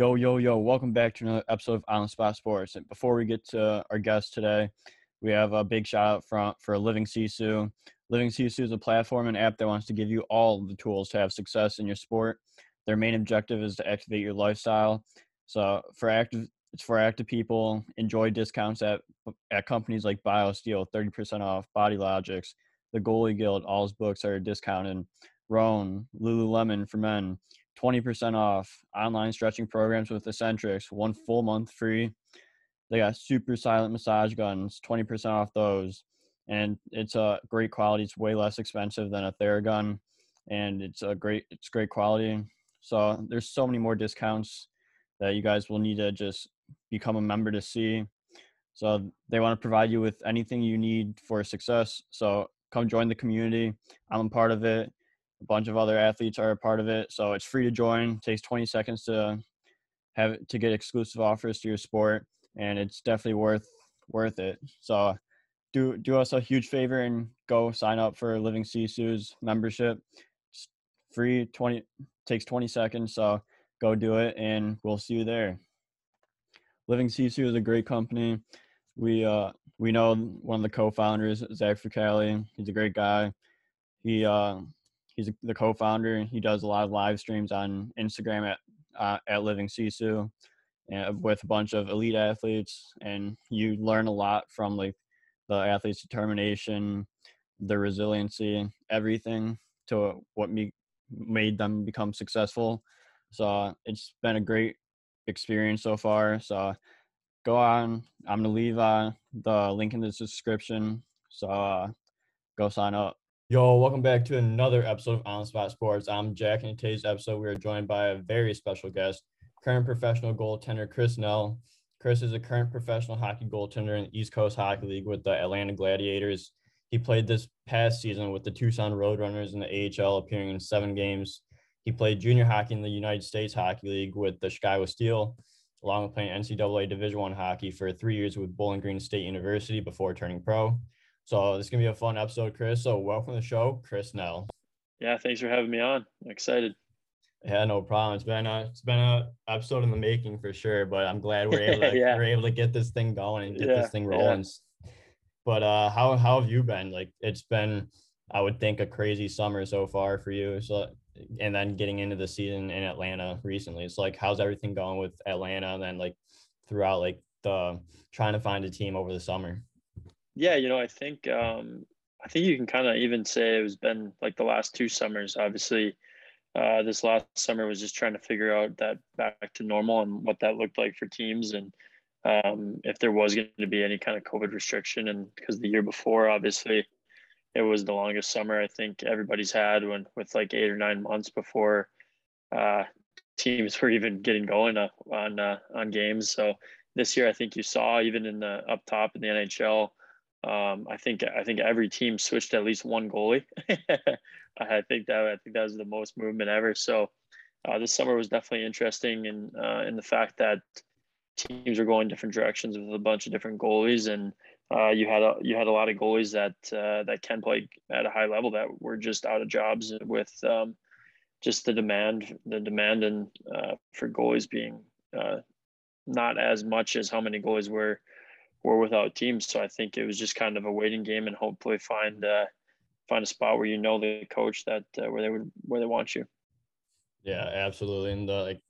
Yo, yo, yo, welcome back to another episode of On the Spot Sports. And before we get to our guest today, we have a big shout out for, for Living Sisu. Living Sisu is a platform and app that wants to give you all the tools to have success in your sport. Their main objective is to activate your lifestyle. So for active it's for active people. Enjoy discounts at at companies like BioSteel, 30% off, BodyLogix, the Goalie Guild, all books are discounted. Rhone, Lululemon for men, 20% off. Online stretching programs with Eccentrics, one full month free. They got super silent massage guns, 20% off those. And it's a great quality. It's way less expensive than a Theragun. And it's a great it's great quality. So there's so many more discounts that you guys will need to just become a member to see. So they want to provide you with anything you need for success. So come join the community. I'm a part of it a bunch of other athletes are a part of it. So it's free to join. It takes 20 seconds to have to get exclusive offers to your sport, and it's definitely worth worth it. So do do us a huge favor and go sign up for Living Sisu's membership. It's free 20 takes 20 seconds. So go do it, and we'll see you there. Living Sisu is a great company. We uh we know one of the co-founders, Zach Fricali. He's a great guy. He uh he's the co-founder. He does a lot of live streams on Instagram at uh, at Living Sisu, and with a bunch of elite athletes, and you learn a lot from like the athletes' determination, their resiliency, everything to what me made them become successful. So it's been a great experience so far. So go on. I'm gonna leave uh, the link in the description. So uh, go sign up. Yo, welcome back to another episode of On Spot Sports. I'm Jack, and in today's episode, we are joined by a very special guest, current professional goaltender Chris Nell. Chris is a current professional hockey goaltender in the East Coast Hockey League with the Atlanta Gladiators. He played this past season with the Tucson Roadrunners in the AHL, appearing in seven games. He played junior hockey in the United States Hockey League with the Chicago Steel, along with playing NCAA Division One hockey for three years with Bowling Green State University before turning pro. So this is gonna be a fun episode, Chris. So welcome to the show, Chris Nell. Yeah, thanks for having me on. I'm excited. Yeah, no problem. It's been a it's been a episode in the making for sure, but I'm glad we're able to yeah. we're able to get this thing going and get yeah, this thing rolling. Yeah. But uh how how have you been? Like it's been I would think a crazy summer so far for you. So and then getting into the season in Atlanta recently. It's like how's everything going with Atlanta and then like throughout like the trying to find a team over the summer? Yeah, you know, I think um, I think you can kind of even say it was been like the last two summers. Obviously, uh, this last summer was just trying to figure out that back to normal and what that looked like for teams and um, if there was going to be any kind of COVID restriction. And because the year before, obviously, it was the longest summer I think everybody's had when with like eight or nine months before uh, teams were even getting going uh, on uh, on games. So this year, I think you saw even in the up top in the NHL um, I think I think every team switched at least one goalie. I think that I think that was the most movement ever. So uh, this summer was definitely interesting in uh, in the fact that teams are going different directions with a bunch of different goalies, and uh, you had a you had a lot of goalies that uh, that can play at a high level that were just out of jobs with um, just the demand the demand and uh, for goalies being uh, not as much as how many goalies were were without teams. So I think it was just kind of a waiting game and hopefully find uh, find a spot where you know the coach that uh, where they would where they want you. Yeah, absolutely. And the like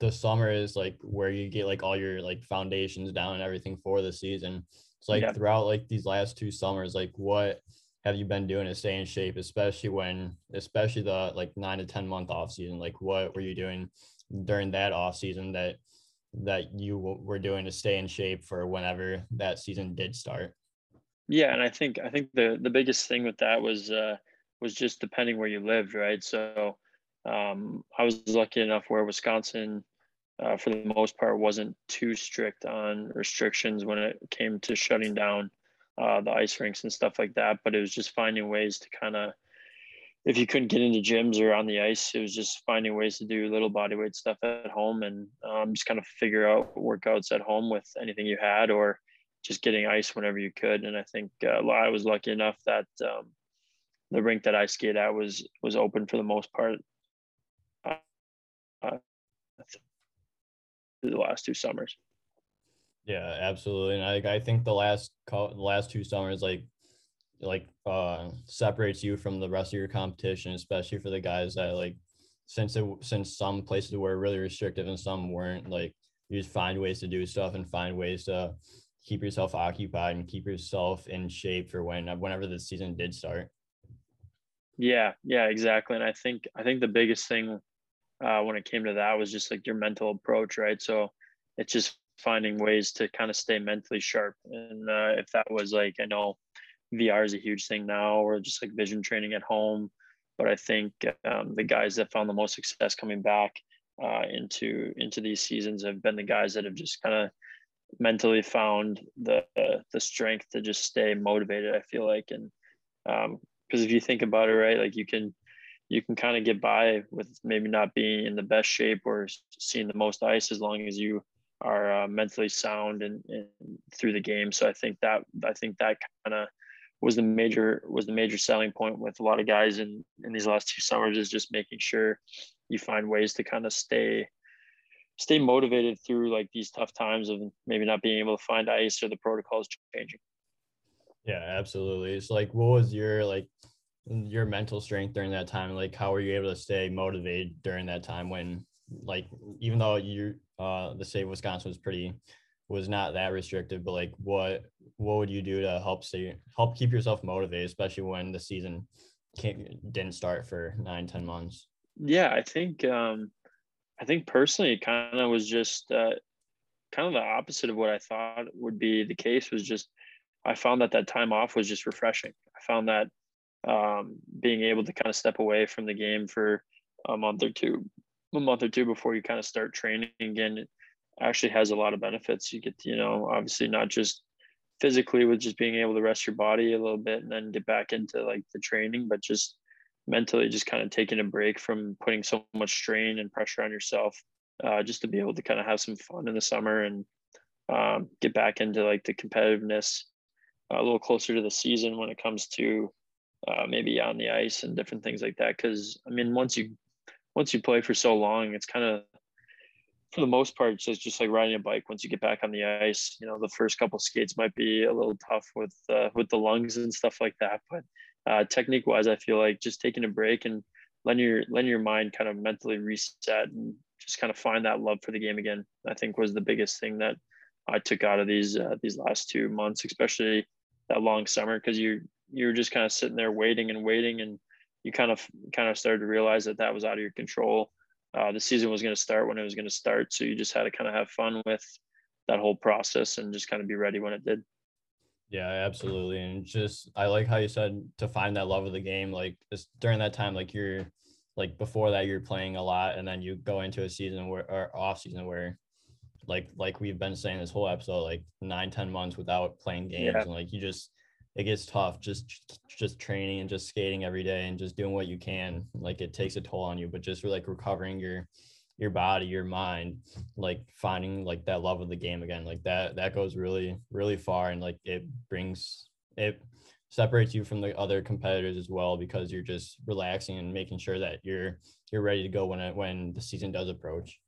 the summer is like where you get like all your like foundations down and everything for the season. It's like yeah. throughout like these last two summers, like what have you been doing to stay in shape, especially when especially the like nine to ten month off season? Like what were you doing during that off season that that you were doing to stay in shape for whenever that season did start? Yeah, and I think I think the the biggest thing with that was uh, was just depending where you lived, right? So um, I was lucky enough where Wisconsin, uh, for the most part, wasn't too strict on restrictions when it came to shutting down uh, the ice rinks and stuff like that. But it was just finding ways to kind of if you couldn't get into gyms or on the ice, it was just finding ways to do little body weight stuff at home and um, just kind of figure out workouts at home with anything you had or just getting ice whenever you could. And I think uh, I was lucky enough that um, the rink that I skate at was was open for the most part. Uh, the last two summers. Yeah, absolutely. And I, I think the last the last two summers like like uh separates you from the rest of your competition, especially for the guys that like since it since some places were really restrictive and some weren't like you just find ways to do stuff and find ways to keep yourself occupied and keep yourself in shape for when whenever the season did start. Yeah, yeah, exactly. And I think I think the biggest thing uh, when it came to that was just like your mental approach, right? So it's just finding ways to kind of stay mentally sharp. And uh, if that was like, I know VR is a huge thing now, or just like vision training at home. But I think um, the guys that found the most success coming back uh, into into these seasons have been the guys that have just kind of mentally found the the strength to just stay motivated. I feel like, and because um, if you think about it, right, like you can you can kind of get by with maybe not being in the best shape or seeing the most ice as long as you are uh, mentally sound and, and, through the game. So I think that I think that kind of was the major was the major selling point with a lot of guys in in these last two summers is just making sure you find ways to kind of stay stay motivated through like these tough times of maybe not being able to find ice or the protocols changing. Yeah, absolutely. It's like what was your like your mental strength during that time? Like how were you able to stay motivated during that time when like even though you uh the state of Wisconsin was pretty was not that restrictive, but like what what would you do to help stay help keep yourself motivated, especially when the season didn't start for nine ten months? Yeah, I think um, I think personally, it kind of was just uh, kind of the opposite of what I thought would be the case. Was just I found that that time off was just refreshing. I found that um, being able to kind of step away from the game for a month or two, a month or two before you kind of start training again, actually has a lot of benefits. You get, you know, obviously not just physically with just being able to rest your body a little bit and then get back into like the training, but just mentally just kind of taking a break from putting so much strain and pressure on yourself, uh, just to be able to kind of have some fun in the summer and um, get back into like the competitiveness uh, a little closer to the season when it comes to uh, maybe on the ice and different things like that. Because I mean, once you once you play for so long, it's kind of for the most part, it's just like riding a bike. Once you get back on the ice, you know, the first couple skates might be a little tough with uh, with the lungs and stuff like that. But uh, technique wise, I feel like just taking a break and letting your letting your mind kind of mentally reset and just kind of find that love for the game again. I think was the biggest thing that I took out of these uh, these last two months, especially that long summer, because you're you're just kind of sitting there waiting and waiting, and you kind of kind of started to realize that that was out of your control uh, the season was going to start when it was going to start. So you just had to kind of have fun with that whole process and just kind of be ready when it did. Yeah, absolutely. And just, I like how you said to find that love of the game. Like just during that time, like you're like before that, you're playing a lot and then you go into a season where, or off season where like, like we've been saying this whole episode, like nine, 10 months without playing games. Yeah. And like, you just, it gets tough just just training and just skating every day and just doing what you can. Like it takes a toll on you but just like recovering your your body your mind like finding like that love of the game again like that that goes really really far and like it brings it separates you from the other competitors as well because you're just relaxing and making sure that you're you're ready to go when it when the season does approach.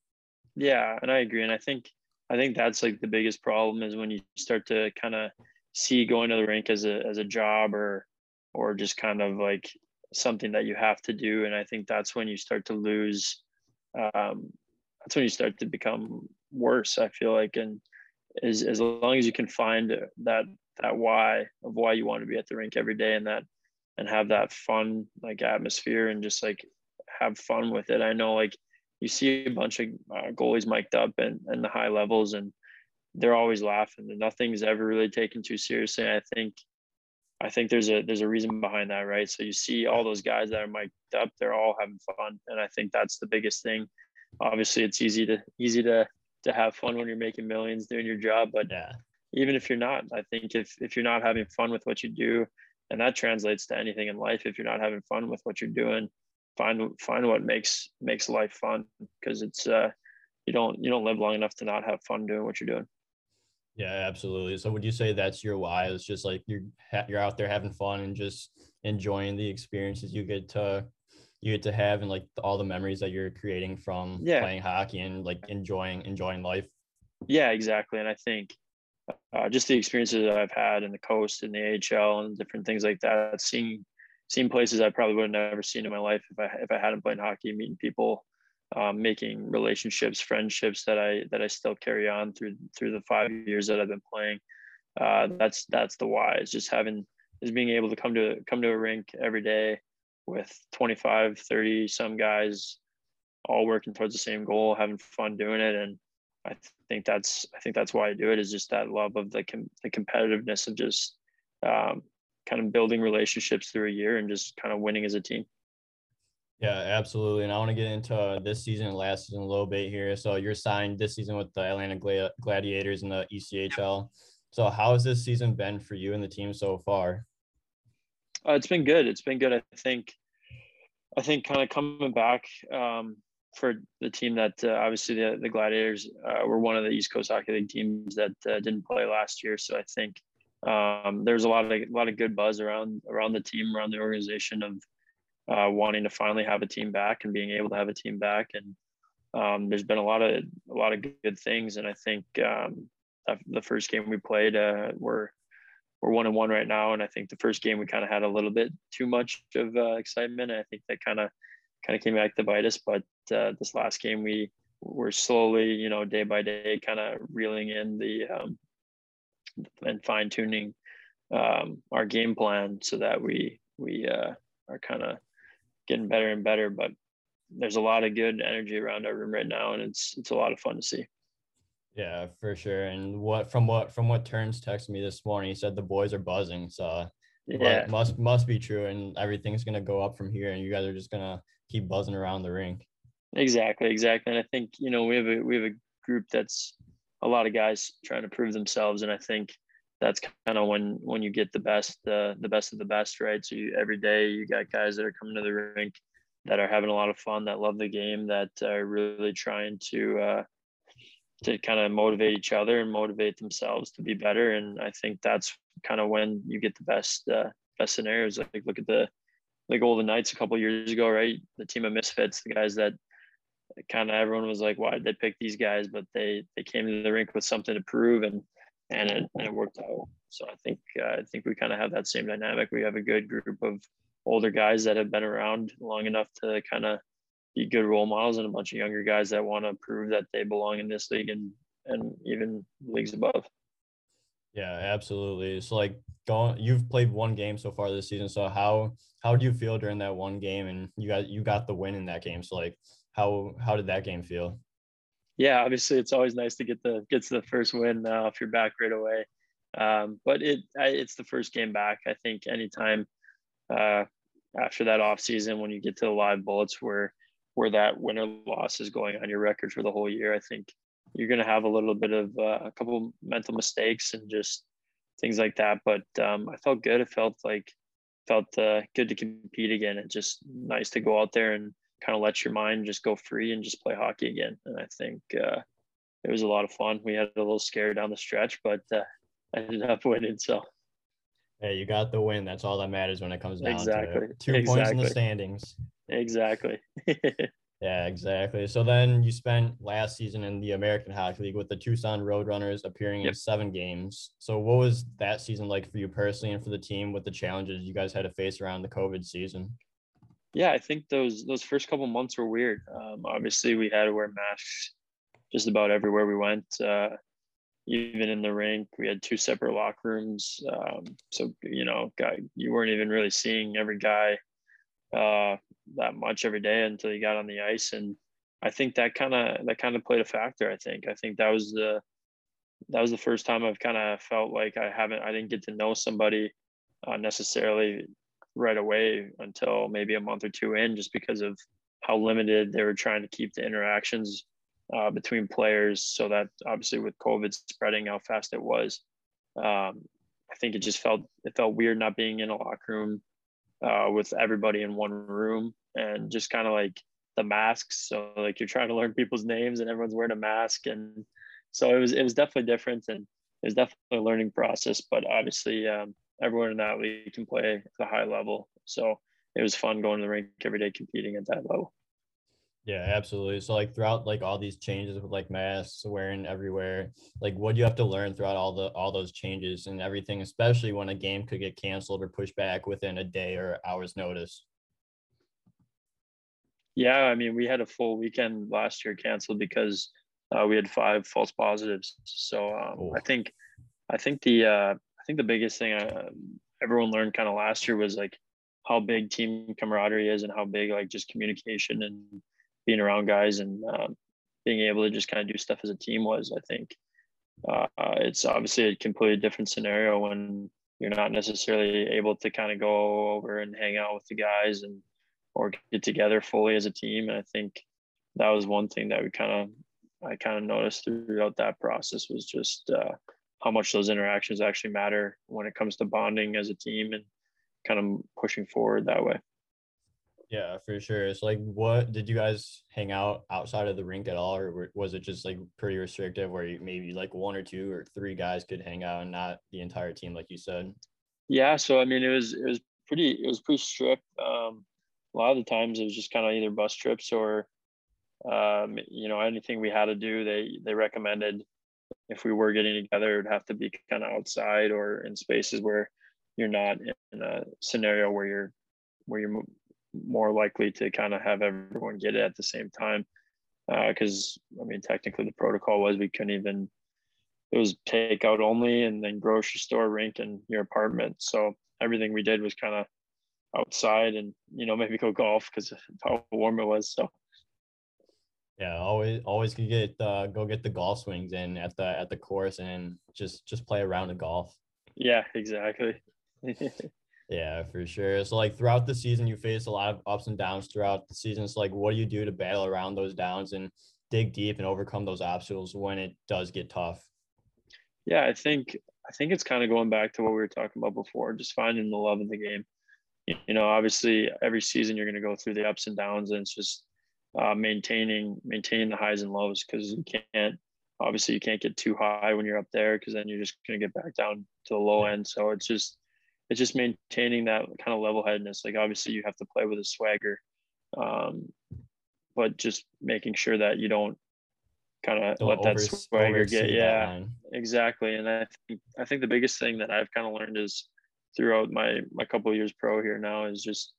Yeah and i agree and i think i think that's like the biggest problem is when you start to kind of see going to the rink as a as a job or or just kind of like something that you have to do. And i think that's when you start to lose um, that's when you start to become worse i feel like. And as, as long as you can find that that why of why you want to be at the rink every day and that and have that fun like atmosphere and just like have fun with it. I know like you see a bunch of uh, goalies mic'd up and, and the high levels and they're always laughing and nothing's ever really taken too seriously. I think I think there's a there's a reason behind that, right? So you see all those guys that are mic'd up, they're all having fun. And I think that's the biggest thing. Obviously it's easy to easy to to have fun when you're making millions doing your job. But yeah, even if you're not, I think if if you're not having fun with what you do, and that translates to anything in life, if you're not having fun with what you're doing, find find what makes makes life fun because it's uh you don't you don't live long enough to not have fun doing what you're doing. Yeah, absolutely. So would you say that's your why? It's just like you're you're out there having fun and just enjoying the experiences you get to you get to have and like all the memories that you're creating from Yeah. playing hockey and like enjoying enjoying life. Yeah, exactly. And I think uh, just the experiences that I've had in the coast and the AHL and different things like that, seeing seeing places I probably would have never seen in my life if I if I hadn't played hockey, meeting people, um, making relationships, friendships that I that I still carry on through through the five years that I've been playing. Uh, that's that's the why. It's just having is being able to come to come to a rink every day with 25, 30 some guys all working towards the same goal, having fun doing it, and I think that's I think that's why I do it is just that love of the com- the competitiveness of just um, kind of building relationships through a year and just kind of winning as a team. Yeah, absolutely. And I want to get into this season and last season a little bit here. So you're signed this season with the Atlanta Gla- Gladiators in the ECHL. So how has this season been for you and the team so far? Uh, it's been good. It's been good. I think. I think kind of coming back um, for the team that uh, obviously the, the Gladiators uh, were one of the East Coast Hockey League teams that uh, didn't play last year. So I think um, there's a lot of a lot of good buzz around around the team, around the organization of uh, wanting to finally have a team back and being able to have a team back. And um, there's been a lot of a lot of good things. And I think um, the first game we played, uh, we're we're one and one right now, and I think the first game we kind of had a little bit too much of uh, excitement. And I think that kind of kind of came back to bite us. But uh, this last game, we were slowly, you know, day by day, kind of reeling in the um, and fine tuning um, our game plan so that we we uh, are kind of getting better and better. But there's a lot of good energy around our room right now, and it's it's a lot of fun to see. Yeah, for sure. And what from what from what Turns texted me this morning, he said the boys are buzzing. So Yeah, must must be true, and everything's gonna go up from here, and you guys are just gonna keep buzzing around the rink. exactly, exactly. And I think you know we have a we have a group that's a lot of guys trying to prove themselves, and I think that's kind of when when you get the best uh, the best of the best, right? So you, every day you got guys that are coming to the rink that are having a lot of fun, that love the game, that are really trying to uh, to kind of motivate each other and motivate themselves to be better. And I think that's kind of when you get the best uh, best scenarios. Like look at the the Golden Knights a couple years ago, right? The team of misfits, the guys that kind of everyone was like, why did they pick these guys? But they they came to the rink with something to prove, and and it, and it worked out. So I think uh, I think we kind of have that same dynamic. We have a good group of older guys that have been around long enough to kind of be good role models, and a bunch of younger guys that want to prove that they belong in this league and and even leagues above. Yeah, absolutely. So like going you've played one game so far this season. So how how do you feel during that one game and you got you got the win in that game. So like how how did that game feel? Yeah, obviously it's always nice to get the get to the first win uh, if you're back right away. Um, but it it's the first game back. I think anytime uh, after that off season when you get to the live bullets where where that win or loss is going on your record for the whole year, I think you're going to have a little bit of uh, a couple mental mistakes and just things like that. But um, I felt good. It felt like felt uh, good to compete again. It's just nice to go out there and kind of let your mind just go free and just play hockey again. And I think uh, it was a lot of fun. We had a little scare down the stretch, but uh, I ended up winning. So Hey, you got the win. That's all that matters when it comes down Exactly. to it. Two points in the standings. exactly. Yeah, exactly. So then you spent last season in the American Hockey League with the Tucson Roadrunners appearing in seven games. So what was that season like for you personally and for the team with the challenges you guys had to face around the COVID season? Yeah, I think those those first couple months were weird. Um, obviously, we had to wear masks just about everywhere we went. Uh, even in the rink, we had two separate locker rooms. Um, so you know, guy, you weren't even really seeing every guy uh, that much every day until you got on the ice, and I think that kind of that kind of played a factor. I think I think that was the that was the first time I've kind of felt like I haven't I didn't get to know somebody uh, necessarily right away until maybe a month or two in, just because of how limited they were trying to keep the interactions uh, between players. So that obviously with COVID spreading how fast it was, um, I think it just felt it felt weird not being in a locker room uh, with everybody in one room and just kind of like the masks. So like you're trying to learn people's names and everyone's wearing a mask, and so it was it was definitely different and it was definitely a learning process. But obviously, um, everyone in that league can play at a high level. So it was fun going to the rink every day competing at that level. Yeah, absolutely. So like throughout like all these changes with like masks wearing everywhere, like what do you have to learn throughout all the all those changes and everything, especially when a game could get canceled or pushed back within a day or hours notice? Yeah, I mean, we had a full weekend last year canceled because uh, we had five false positives. So um. I think, I think the uh, think the biggest thing uh, everyone learned kind of last year was like how big team camaraderie is and how big like just communication and being around guys and um, being able to just kind of do stuff as a team was. I think uh, it's obviously a completely different scenario when you're not necessarily able to kind of go over and hang out with the guys and or get together fully as a team. And I think that was one thing that we kind of I kind of noticed throughout that process was just uh, how much those interactions actually matter when it comes to bonding as a team and kind of pushing forward that way. Yeah, for sure. So, like, what did you guys hang out outside of the rink at all, or was it just like pretty restrictive, where you, maybe like one or two or three guys could hang out and not the entire team, like you said? Yeah. So, I mean, it was it was pretty it was pretty strict. Um, a lot of the times, it was just kind of either bus trips or, um, you know, anything we had to do. They they recommended if we were getting together, it'd have to be kind of outside or in spaces where you're not in a scenario where you're where you're more likely to kind of have everyone get it at the same time. Because uh, I mean, technically, the protocol was we couldn't even. It was takeout only, and then grocery store, rink, and your apartment. So everything we did was kind of outside, and you know maybe go golf because how warm it was. So yeah, always always can get uh, go get the golf swings in at the at the course and just just play around the golf. Yeah, exactly. Yeah, for sure. So like throughout the season, you face a lot of ups and downs throughout the season. So like, what do you do to battle around those downs and dig deep and overcome those obstacles when it does get tough? Yeah, I think I think it's kind of going back to what we were talking about before, just finding the love of the game. You know, obviously every season you're going to go through the ups and downs, and it's just uh, maintaining maintaining the highs and lows because you can't obviously you can't get too high when you're up there because then you're just going to get back down to the low end. So it's just it's just maintaining that kind of level headedness. Like obviously you have to play with a swagger, um, but just making sure that you don't kind of let that swagger get yeah exactly. And I think I think the biggest thing that I've kind of learned is throughout my my couple of years pro here now is just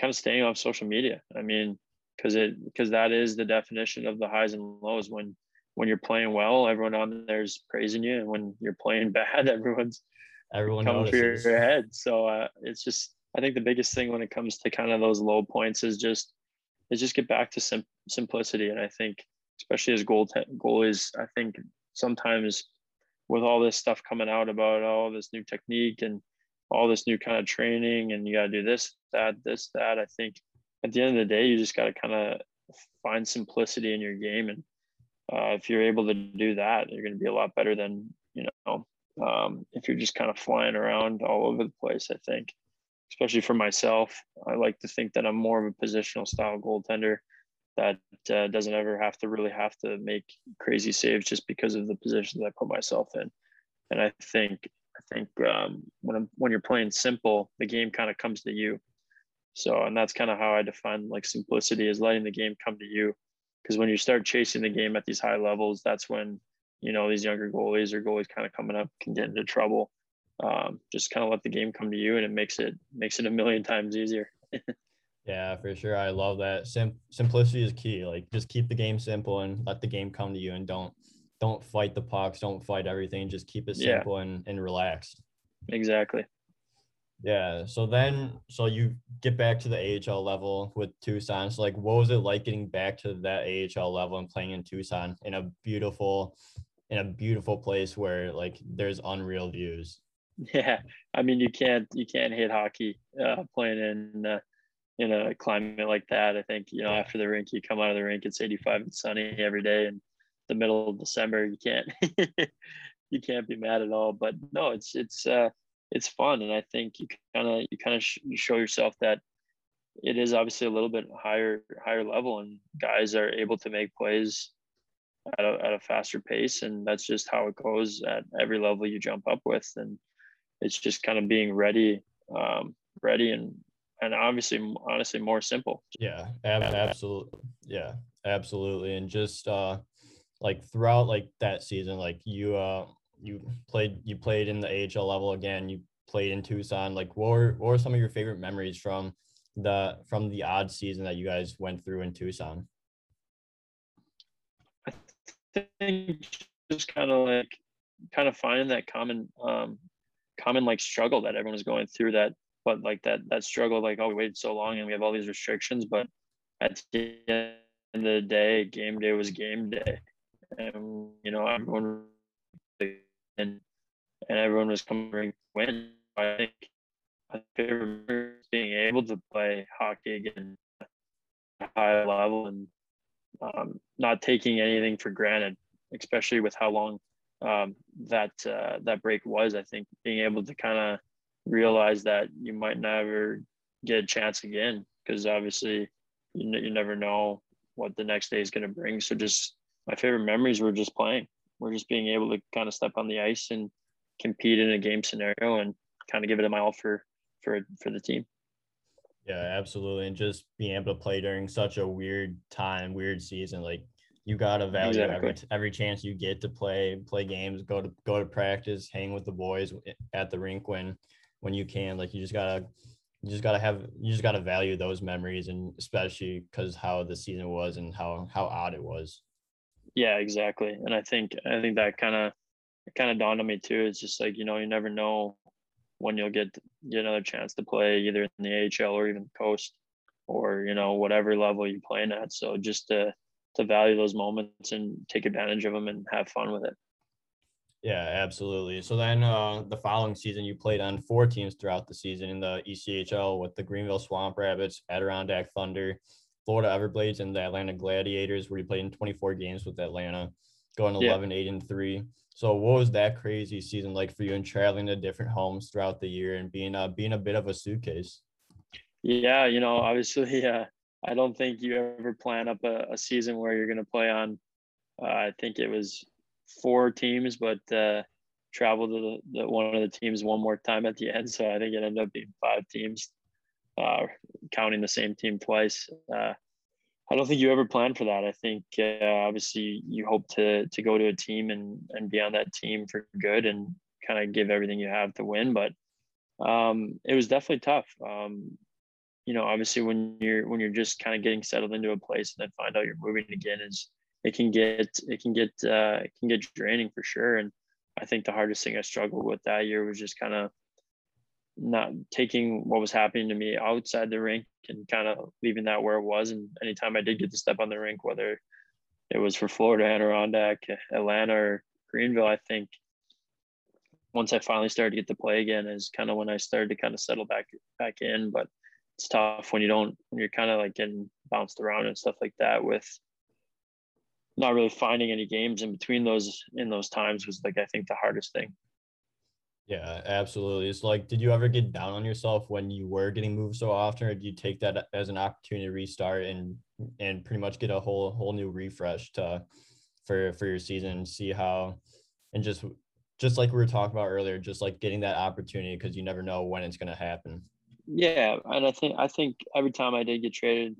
kind of staying off social media. I mean, because it because that is the definition of the highs and lows when when you're playing well, everyone on there is praising you, and when you're playing bad, everyone's everyone coming for your head. So uh, it's just I think the biggest thing when it comes to kind of those low points is just is just get back to sim- simplicity. And I think especially as goal te- goalies, I think sometimes with all this stuff coming out about all this new technique and all this new kind of training and you got to do this that this that i think at the end of the day you just got to kind of find simplicity in your game and uh, if you're able to do that you're going to be a lot better than you know um, if you're just kind of flying around all over the place. I think, especially for myself, I like to think that I'm more of a positional style goaltender that uh, doesn't ever have to really have to make crazy saves just because of the positions I put myself in. And I think I think um, when I'm, when you're playing simple, the game kind of comes to you. So, and that's kind of how I define like simplicity is letting the game come to you. Because when you start chasing the game at these high levels, that's when you know these younger goalies or goalies kind of coming up can get into trouble. Um, just kind of let the game come to you, and it makes it makes it a million times easier. yeah, for sure. I love that. Sim- simplicity is key. Like just keep the game simple and let the game come to you, and don't don't fight the pucks, don't fight everything. Just keep it simple yeah. and and relaxed. Exactly. Yeah. So then, so you get back to the AHL level with Tucson. So like, what was it like getting back to that AHL level and playing in Tucson in a beautiful, in a beautiful place where like there's unreal views. Yeah, I mean you can't you can't hit hockey uh, playing in uh, in a climate like that. I think you know after the rink you come out of the rink it's 85 and sunny every day and the middle of December you can't you can't be mad at all. But no, it's it's uh, it's fun and I think you kind of you kind of sh- show yourself that it is obviously a little bit higher higher level and guys are able to make plays at a, at a faster pace and that's just how it goes at every level you jump up with and it's just kind of being ready um, ready and and obviously honestly more simple. Yeah, ab- absolutely. Yeah, absolutely. And just uh like throughout like that season, like you uh you played you played in the AHL level again, you played in Tucson. Like what were what were some of your favorite memories from the from the odd season that you guys went through in Tucson? I think just kind of like kind of finding that common um common like struggle that everyone was going through that but like that that struggle like oh we waited so long and we have all these restrictions but at the end of the day game day was game day and you know everyone and and everyone was coming to win i think my favorite being able to play hockey again at a high level and um, not taking anything for granted especially with how long um, that uh, that break was i think being able to kind of realize that you might never get a chance again because obviously you, n- you never know what the next day is going to bring. So just my favorite memories were just playing. We're just being able to kind of step on the ice and compete in a game scenario and kind of give it a mile for for for the team. Yeah, absolutely, and just being able to play during such a weird time, weird season, like you gotta value exactly. every every chance you get to play play games, go to go to practice, hang with the boys at the rink when when you can. Like you just gotta you just gotta have you just gotta value those memories and especially because how the season was and how how odd it was. Yeah, exactly. And I think I think that kind of kind of dawned on me too. It's just like you know you never know when you'll get get another chance to play either in the AHL or even coast or you know whatever level you're playing at. So just to to value those moments and take advantage of them and have fun with it. Yeah, absolutely. So then uh, the following season, you played on four teams throughout the season in the ECHL with the Greenville Swamp Rabbits, Adirondack Thunder, Florida Everblades, and the Atlanta Gladiators, where you played in 24 games with Atlanta, going 11, yeah. 8, and 3. So what was that crazy season like for you and traveling to different homes throughout the year and being uh, being a bit of a suitcase? Yeah, you know, obviously, uh, I don't think you ever plan up a, a season where you're going to play on. Uh, I think it was four teams, but uh, traveled to the, the, one of the teams one more time at the end. So I think it ended up being five teams, uh, counting the same team twice. Uh, I don't think you ever planned for that. I think uh, obviously you hope to to go to a team and and be on that team for good and kind of give everything you have to win. But um, it was definitely tough. Um, you know, obviously when you're when you're just kind of getting settled into a place and then find out you're moving again is it can get it can get uh, it can get draining for sure. And I think the hardest thing I struggled with that year was just kind of not taking what was happening to me outside the rink and kind of leaving that where it was. And anytime I did get to step on the rink, whether it was for Florida, Adirondack, Atlanta, or Greenville, I think once I finally started to get to play again is kind of when I started to kind of settle back back in. But it's tough when you don't when you're kind of like getting bounced around and stuff like that with not really finding any games in between those in those times was like I think the hardest thing. Yeah, absolutely. It's like, did you ever get down on yourself when you were getting moved so often, or do you take that as an opportunity to restart and and pretty much get a whole whole new refresh to for for your season, see how and just just like we were talking about earlier, just like getting that opportunity because you never know when it's to happen. Yeah, and I think I think every time I did get traded,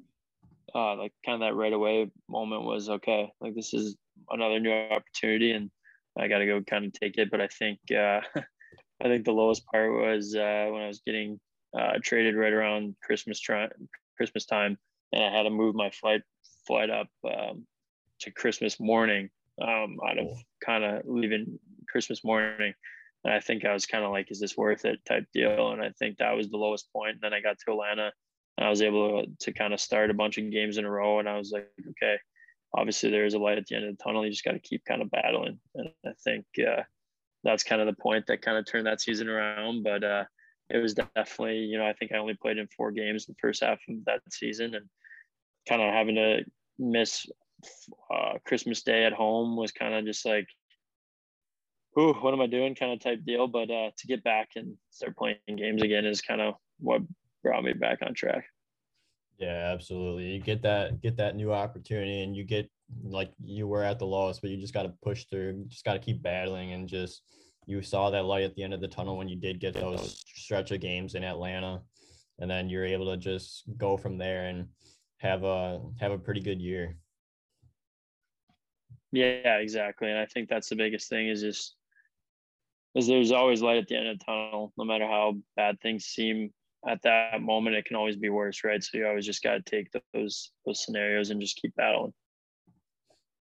uh, like kind of that right away moment was okay. Like this is another new opportunity, and I got to go kind of take it. But I think uh, I think the lowest part was uh, when I was getting uh, traded right around Christmas time, Christmas time, and I had to move my flight flight up um, to Christmas morning um, out of kind of leaving Christmas morning. And I think I was kind of like, is this worth it type deal? And I think that was the lowest point. And then I got to Atlanta and I was able to, to kind of start a bunch of games in a row. And I was like, okay, obviously there is a light at the end of the tunnel. You just got to keep kind of battling. And I think uh, that's kind of the point that kind of turned that season around. But uh, it was definitely, you know, I think I only played in four games in the first half of that season and kind of having to miss uh, Christmas Day at home was kind of just like, ooh, what am I doing kind of type deal. But uh, to get back and start playing games again is kind of what brought me back on track. Yeah, absolutely. You get that get that new opportunity and you get like you were at the lowest, but you just got to push through. You just got to keep battling and just you saw that light at the end of the tunnel when you did get those stretch of games in Atlanta and then you're able to just go from there and have a have a pretty good year. Yeah, exactly. And I think that's the biggest thing is just is there's always light at the end of the tunnel, no matter how bad things seem at that moment, it can always be worse, right? So you always just got to take those those scenarios and just keep battling.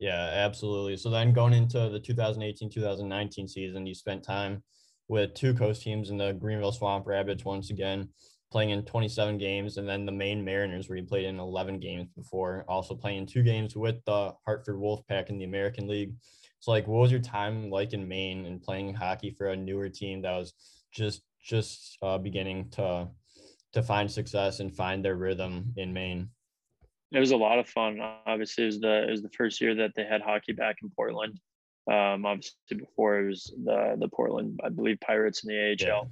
Yeah, absolutely. So then going into the 2018-2019 season, you spent time with two coast teams in the Greenville Swamp Rabbits once again, playing in 27 games, and then the Maine Mariners, where you played in 11 games before, also playing two games with the Hartford Wolfpack in the American League. So, like, what was your time like in Maine and playing hockey for a newer team that was just just uh, beginning to to find success and find their rhythm in Maine? It was a lot of fun. Obviously, it was the it was the first year that they had hockey back in Portland. Um, obviously, before it was the the Portland, I believe, Pirates in the AHL. Yeah.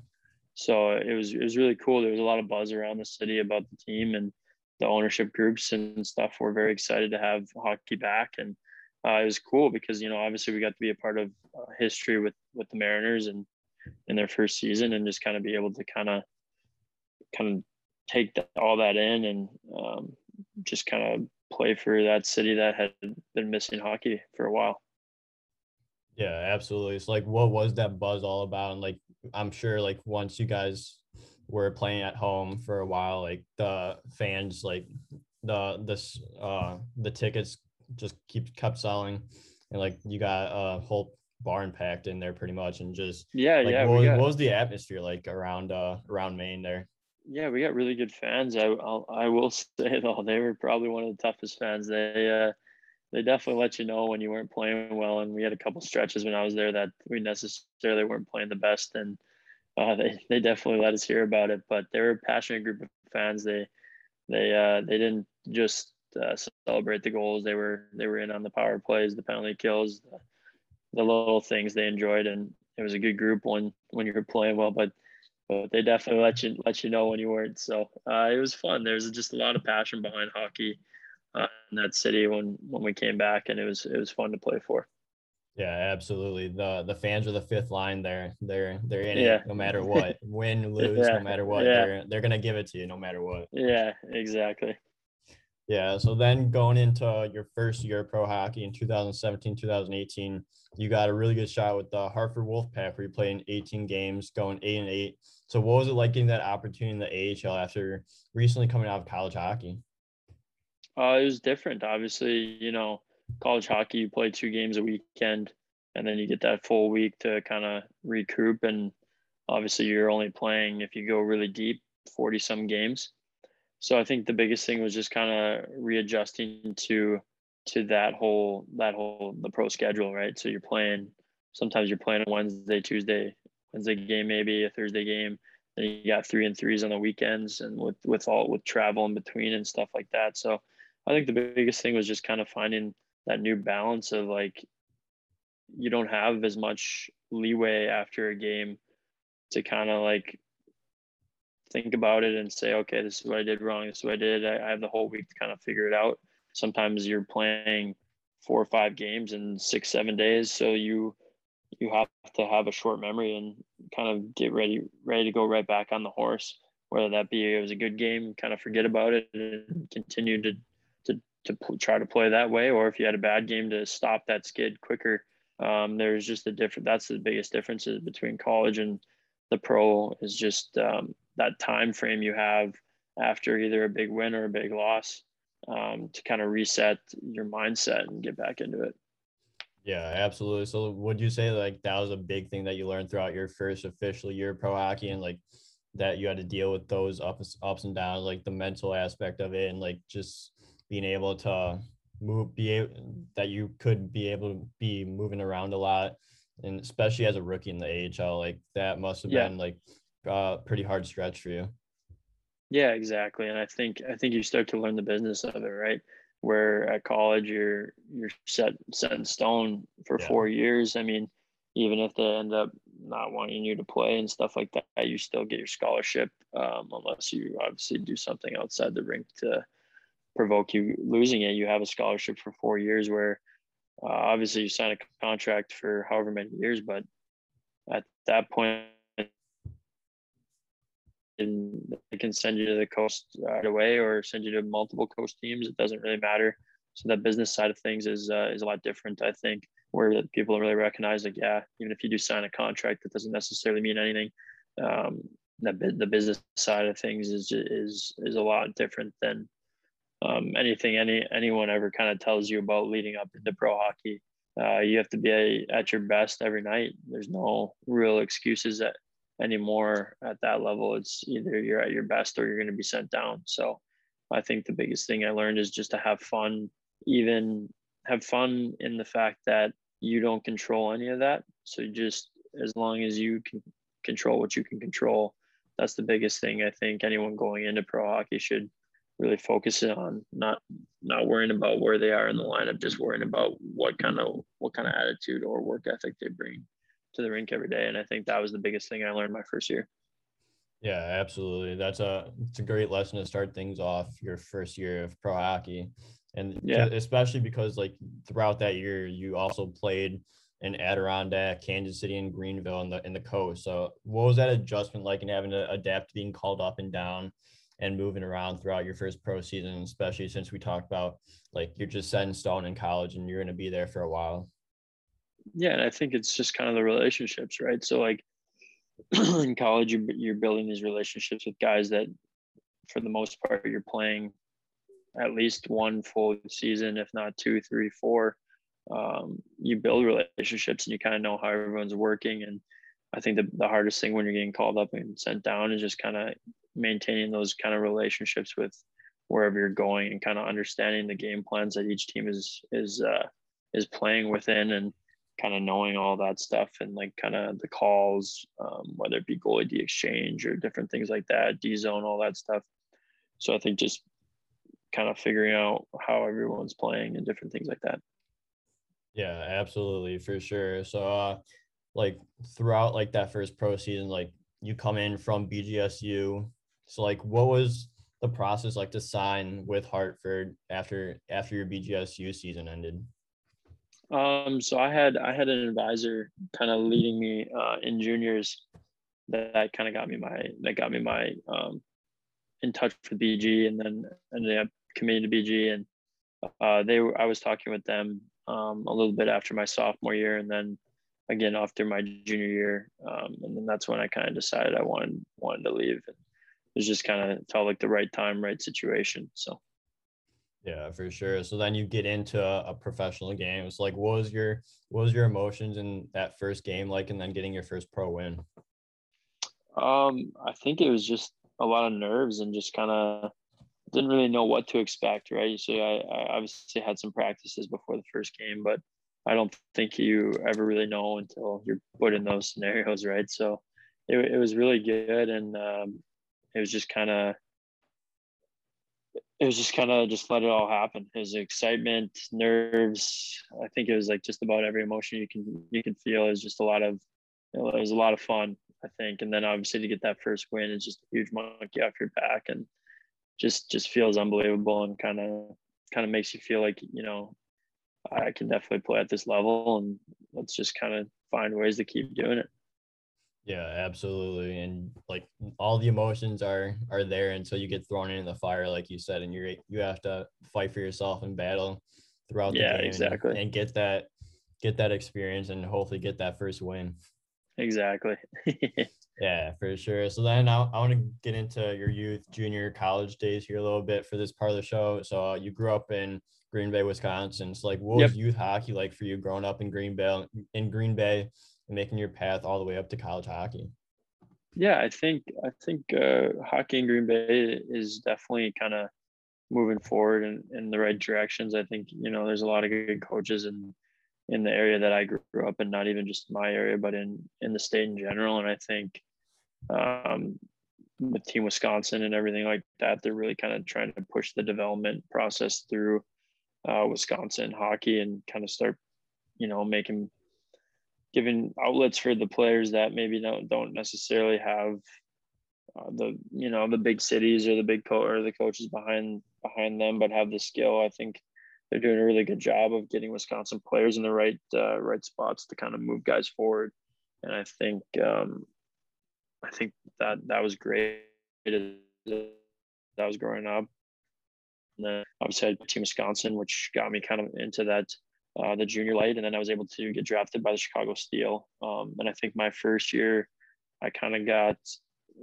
So it was it was really cool. There was a lot of buzz around the city about the team and the ownership groups and stuff. We're very excited to have hockey back, and uh, it was cool because you know obviously we got to be a part of uh, history with with the Mariners and in their first season and just kind of be able to kind of kind of take that, all that in and um, just kind of play for that city that had been missing hockey for a while. Yeah, absolutely. It's like what was that buzz all about? And like I'm sure like once you guys were playing at home for a while, like the fans like the this uh the tickets just keep kept selling, and like you got a whole barn packed in there pretty much, and just yeah, like, yeah. What, got, what was the atmosphere like around uh around Maine there? Yeah, we got really good fans. I I'll, I will say though, they were probably one of the toughest fans. They uh they definitely let you know when you weren't playing well, and we had a couple stretches when I was there that we necessarily weren't playing the best, and uh, they they definitely let us hear about it. But they were a passionate group of fans. They they uh, they didn't just uh, celebrate the goals. They were they were in on the power plays, the penalty kills, the, the little things they enjoyed, and it was a good group when when you were playing well. But but they definitely let you let you know when you weren't. So uh, it was fun. There's just a lot of passion behind hockey uh, in that city when when we came back, and it was it was fun to play for. Yeah, absolutely. The the fans are the fifth line there. They're they're in yeah. it no matter what. Win, lose, yeah. no matter what. Yeah. They're they're gonna give it to you no matter what. Yeah, exactly. Yeah. So then going into your first year of pro hockey in 2017, 2018, you got a really good shot with the Hartford Wolfpack where you played in 18 games, going eight and eight. So what was it like getting that opportunity in the AHL after recently coming out of college hockey? Uh, it was different. Obviously, you know, college hockey, you play two games a weekend, and then you get that full week to kind of recoup. And obviously, you're only playing if you go really deep, 40 some games so I think the biggest thing was just kind of readjusting to to that whole that whole the pro schedule, right? So you're playing sometimes you're playing a Wednesday, Tuesday, Wednesday game, maybe a Thursday game. Then you got three and threes on the weekends and with with all with travel in between and stuff like that. So I think the biggest thing was just kind of finding that new balance of like you don't have as much leeway after a game to kind of like think about it and say, okay, this is what I did wrong. This is what I did. I, I have the whole week to kind of figure it out. Sometimes you're playing four or five games in six, seven days. So you, you have to have a short memory and kind of get ready, ready to go right back on the horse, whether that be, it was a good game, kind of forget about it and continue to, to, to try to play that way. Or if you had a bad game to stop that skid quicker. Um, there's just a different, that's the biggest differences between college and the pro is just, um, that time frame you have after either a big win or a big loss um, to kind of reset your mindset and get back into it. Yeah, absolutely. So would you say like that was a big thing that you learned throughout your first official year of pro hockey and like that you had to deal with those ups ups and downs, like the mental aspect of it and like just being able to move be able that you could be able to be moving around a lot and especially as a rookie in the AHL, like that must have yeah. been like uh, pretty hard stretch for you. Yeah, exactly. And I think I think you start to learn the business of it, right? Where at college you're you're set set in stone for yeah. four years. I mean, even if they end up not wanting you to play and stuff like that, you still get your scholarship, um, unless you obviously do something outside the rink to provoke you losing it. You have a scholarship for four years where uh, obviously you sign a contract for however many years, but at that point can they can send you to the coast right away or send you to multiple coast teams. It doesn't really matter. So that business side of things is uh, is a lot different, I think, where people really recognize like, yeah, even if you do sign a contract, that doesn't necessarily mean anything. Um, that the business side of things is is is a lot different than um, anything any anyone ever kind of tells you about leading up into pro hockey. Uh, you have to be a, at your best every night. There's no real excuses at, anymore at that level. It's either you're at your best or you're going to be sent down. So I think the biggest thing I learned is just to have fun, even have fun in the fact that you don't control any of that. So just as long as you can control what you can control, that's the biggest thing I think anyone going into pro hockey should really focus on not not worrying about where they are in the lineup, just worrying about what kind of what kind of attitude or work ethic they bring to the rink every day. And I think that was the biggest thing I learned my first year. Yeah, absolutely. That's a it's a great lesson to start things off your first year of pro hockey. And yeah, especially because like throughout that year you also played in Adirondack, Kansas City, and Greenville in the in the coast. So what was that adjustment like and having to adapt to being called up and down and moving around throughout your first pro season, especially since we talked about like you're just set in stone in college and you're going to be there for a while. Yeah, and I think it's just kind of the relationships, right? So like in college, you're you're building these relationships with guys that, for the most part, you're playing at least one full season, if not two, three, four. Um, you build relationships and you kind of know how everyone's working. And I think the, the hardest thing when you're getting called up and sent down is just kind of maintaining those kind of relationships with wherever you're going and kind of understanding the game plans that each team is is uh, is playing within and kind of knowing all that stuff and like kind of the calls, um, whether it be goalie D exchange or different things like that, D zone, all that stuff. So I think just kind of figuring out how everyone's playing and different things like that. Yeah, absolutely, for sure. So, uh, like throughout like that first pro season, like you come in from BGSU, so like, what was the process like to sign with Hartford after after your BGSU season ended? Um, so I had I had an advisor kind of leading me uh, in juniors that, that kind of got me my that got me my um, in touch with BG and then ended up committing to BG and uh, they were I was talking with them um, a little bit after my sophomore year and then again after my junior year um, and then that's when I kind of decided I wanted wanted to leave and was just kind of felt like the right time, right situation. So. Yeah, for sure. So then you get into a, a professional game. It's like, what was your what was your emotions in that first game like, and then getting your first pro win? Um, I think it was just a lot of nerves and just kind of didn't really know what to expect, right? So I, I obviously had some practices before the first game, but I don't think you ever really know until you're put in those scenarios, right? So it, it was really good, and um, it was just kind of it was just kind of just let it all happen. It was excitement, nerves. I think it was like just about every emotion you can you can feel. It was just a lot of you know, it was a lot of fun, I think. And then obviously to get that first win is just a huge monkey off your back and just just feels unbelievable and kind of kind of makes you feel like you know I can definitely play at this level and let's just kind of find ways to keep doing it. Yeah, absolutely. And like all the emotions are are there until you get thrown in the fire, like you said, and you're you have to fight for yourself and battle throughout the yeah, game exactly. And, and get that get that experience and hopefully get that first win. Exactly. yeah, for sure. So then I, I want to get into your youth, junior, college days here a little bit for this part of the show. So uh, you grew up in Green Bay, Wisconsin. So like, what yep. was youth hockey like for you growing up in Green Bay? In Green Bay, making your path all the way up to college hockey? Yeah, I think I think uh, hockey in Green Bay is definitely kind of moving forward in, in the right directions. I think you know there's a lot of good coaches in in the area that I grew up in, not even just my area, but in in the state in general. And I think um, with Team Wisconsin and everything like that, they're really kind of trying to push the development process through uh, Wisconsin hockey and kind of start, you know, making giving outlets for the players that maybe don't don't necessarily have uh, the you know the big cities or the big co- or the coaches behind behind them, but have the skill. I think they're doing a really good job of getting Wisconsin players in the right uh, right spots to kind of move guys forward. And I think um, I think that that was great. That was growing up. And then obviously I had Team Wisconsin, which got me kind of into that uh, the junior light, and then I was able to get drafted by the Chicago Steel. Um, and I think my first year, I kind of got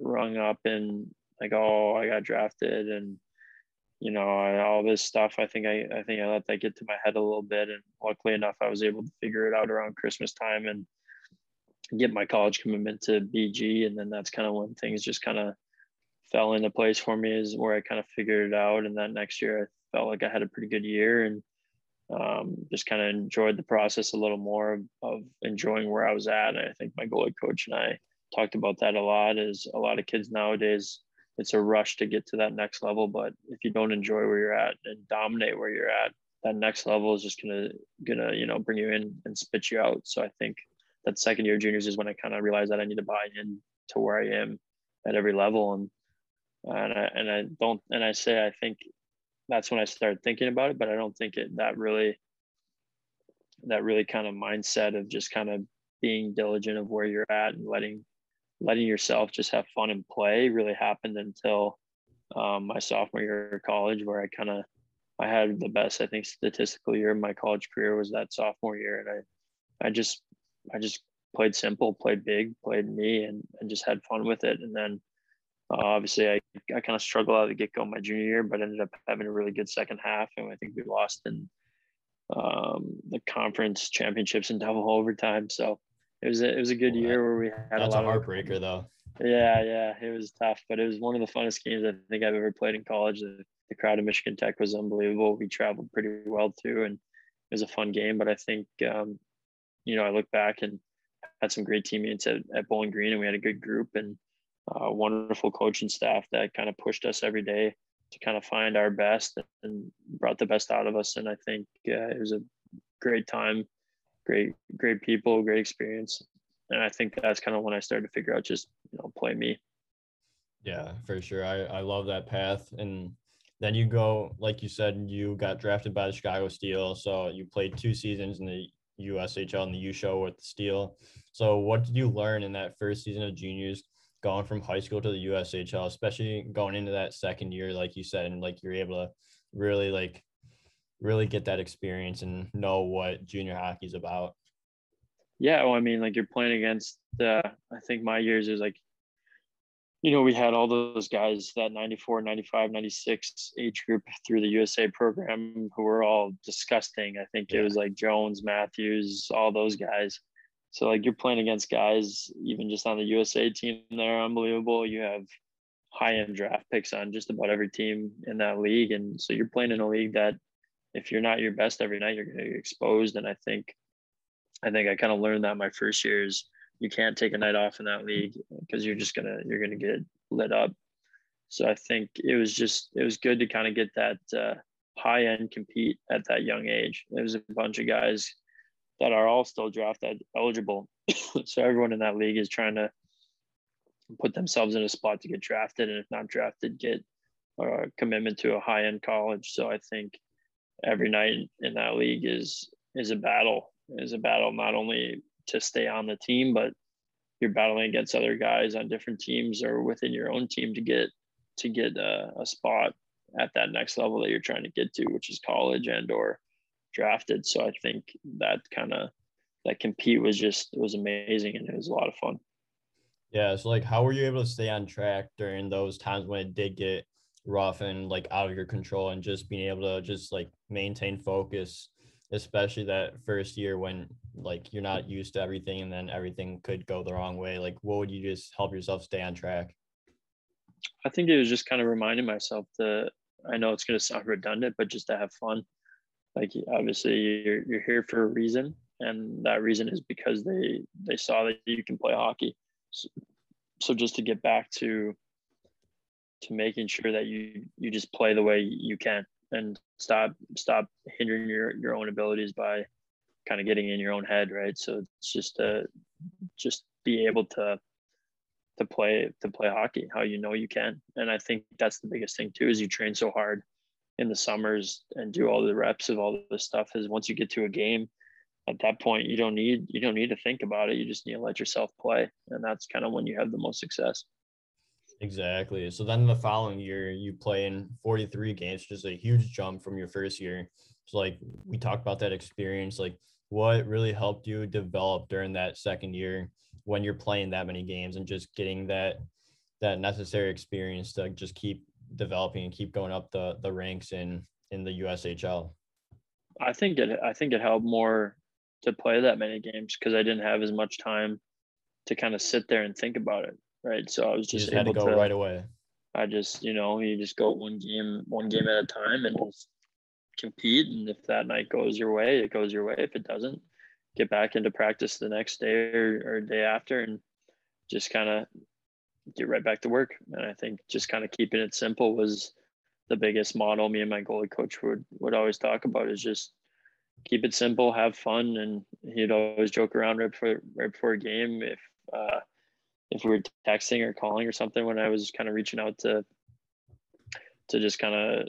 rung up and like, oh, I got drafted, and you know all this stuff. I think I I think I let that get to my head a little bit, and luckily enough, I was able to figure it out around Christmas time and get my college commitment to BG, and then that's kind of when things just kind of fell into place for me. Is where I kind of figured it out, and then next year I felt like I had a pretty good year and um, just kind of enjoyed the process a little more of, of, enjoying where I was at. And I think my goalie coach and I talked about that a lot. Is a lot of kids nowadays, it's a rush to get to that next level, but if you don't enjoy where you're at and dominate where you're at, that next level is just gonna gonna you know bring you in and spit you out. So I think that second year juniors is when I kind of realized that I need to buy in to where I am at every level and and I and I don't and I say I think that's when I started thinking about it. But I don't think it that really that really kind of mindset of just kind of being diligent of where you're at and letting letting yourself just have fun and play really happened until um, my sophomore year of college where I kind of I had the best I think statistical year of my college career was that sophomore year and I I just I just played simple played big played me and, and just had fun with it and then uh, obviously, I, I kind of struggled out of the get go my junior year, but ended up having a really good second half. And I think we lost in um, the conference championships in double overtime. So it was a, it was a good well, year where we had a lot a heartbreaker of, though. Yeah, yeah, it was tough, but it was one of the funnest games I think I've ever played in college. The, the crowd of Michigan Tech was unbelievable. We traveled pretty well too, and it was a fun game. But I think um, you know I look back and had some great teammates at, at Bowling Green, and we had a good group and uh, wonderful coaching staff that kind of pushed us every day to kind of find our best and brought the best out of us. And I think uh, it was a great time, great, great people, great experience. And I think that's kind of when I started to figure out just, you know, play me. Yeah, for sure. I, I love that path. And then you go, like you said, you got drafted by the Chicago Steel. So you played two seasons in the USHL and the U show with the Steel. So what did you learn in that first season of juniors going from high school to the USHL, especially going into that second year, like you said, and like you're able to really like really get that experience and know what junior hockey is about. Yeah, well, I mean, like you're playing against. Uh, I think my years is like, you know, we had all those guys that 94, 95, 96 age group through the USA program who were all disgusting. I think yeah. it was like Jones, Matthews, all those guys. So like you're playing against guys, even just on the USA team, they're unbelievable. You have high end draft picks on just about every team in that league, and so you're playing in a league that if you're not your best every night, you're to get exposed. And I think, I think I kind of learned that my first years. You can't take a night off in that league because you're just gonna you're gonna get lit up. So I think it was just it was good to kind of get that uh, high end compete at that young age. There was a bunch of guys that are all still draft eligible. so everyone in that league is trying to put themselves in a spot to get drafted, and if not drafted, get a commitment to a high end college. So I think every night in that league is is a battle. Is a battle not only to stay on the team, but you're battling against other guys on different teams or within your own team to get to get a, a spot at that next level that you're trying to get to, which is college and or drafted. So I think that kind of that compete was just it was amazing and it was a lot of fun. Yeah. So like how were you able to stay on track during those times when it did get rough and like out of your control and just being able to just like maintain focus, especially that first year when like you're not used to everything and then everything could go the wrong way. Like what would you just help yourself stay on track? I think it was just kind of reminding myself that I know it's going to sound redundant, but just to have fun like obviously you're, you're here for a reason and that reason is because they they saw that you can play hockey. So, so just to get back to to making sure that you you just play the way you can and stop stop hindering your your own abilities by kind of getting in your own head right? So it's just to just be able to to play to play hockey how you know you can. And i think that's the biggest thing too is you train so hard in the summers and do all the reps of all this stuff is once you get to a game at that point you don't need you don't need to think about it you just need to let yourself play and that's kind of when you have the most success Exactly. So then the following year, you play in 43 games, which is a huge jump from your first year. So, like, we talked about that experience. Like, what really helped you develop during that second year when you're playing that many games and just getting that that necessary experience to just keep developing and keep going up the the ranks in in the USHL? I think it I think it helped more to play that many games because I didn't have as much time to kind of sit there and think about it. Right. So I was just, just able to go to, right away. I just, you know, you just go one game, one game at a time and just compete. And if that night goes your way, it goes your way. If it doesn't, get back into practice the next day or, or day after and just kind of get right back to work. And I think just kind of keeping it simple was the biggest model me and my goalie coach would would always talk about is just keep it simple, have fun, and he'd always joke around right before right before a game if uh, if we were texting or calling or something when I was kind of reaching out to to just kind of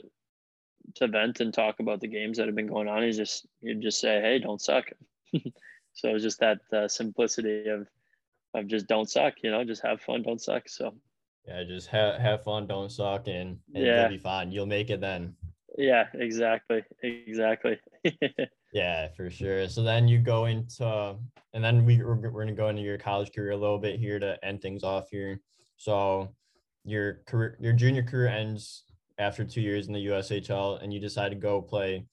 to vent and talk about the games that have been going on. He's just he'd just say, "Hey, don't suck." so it was just that uh, simplicity of of just don't suck, you know, just have fun, don't suck. So yeah, just have have fun, don't suck, and, and yeah. you'll be fine. You'll make it then. Yeah, exactly, exactly. yeah, for sure. So then you go into, and then we we're, we're gonna go into your college career a little bit here to end things off here. So your career, your junior career ends after two years in the USHL, and you decide to go play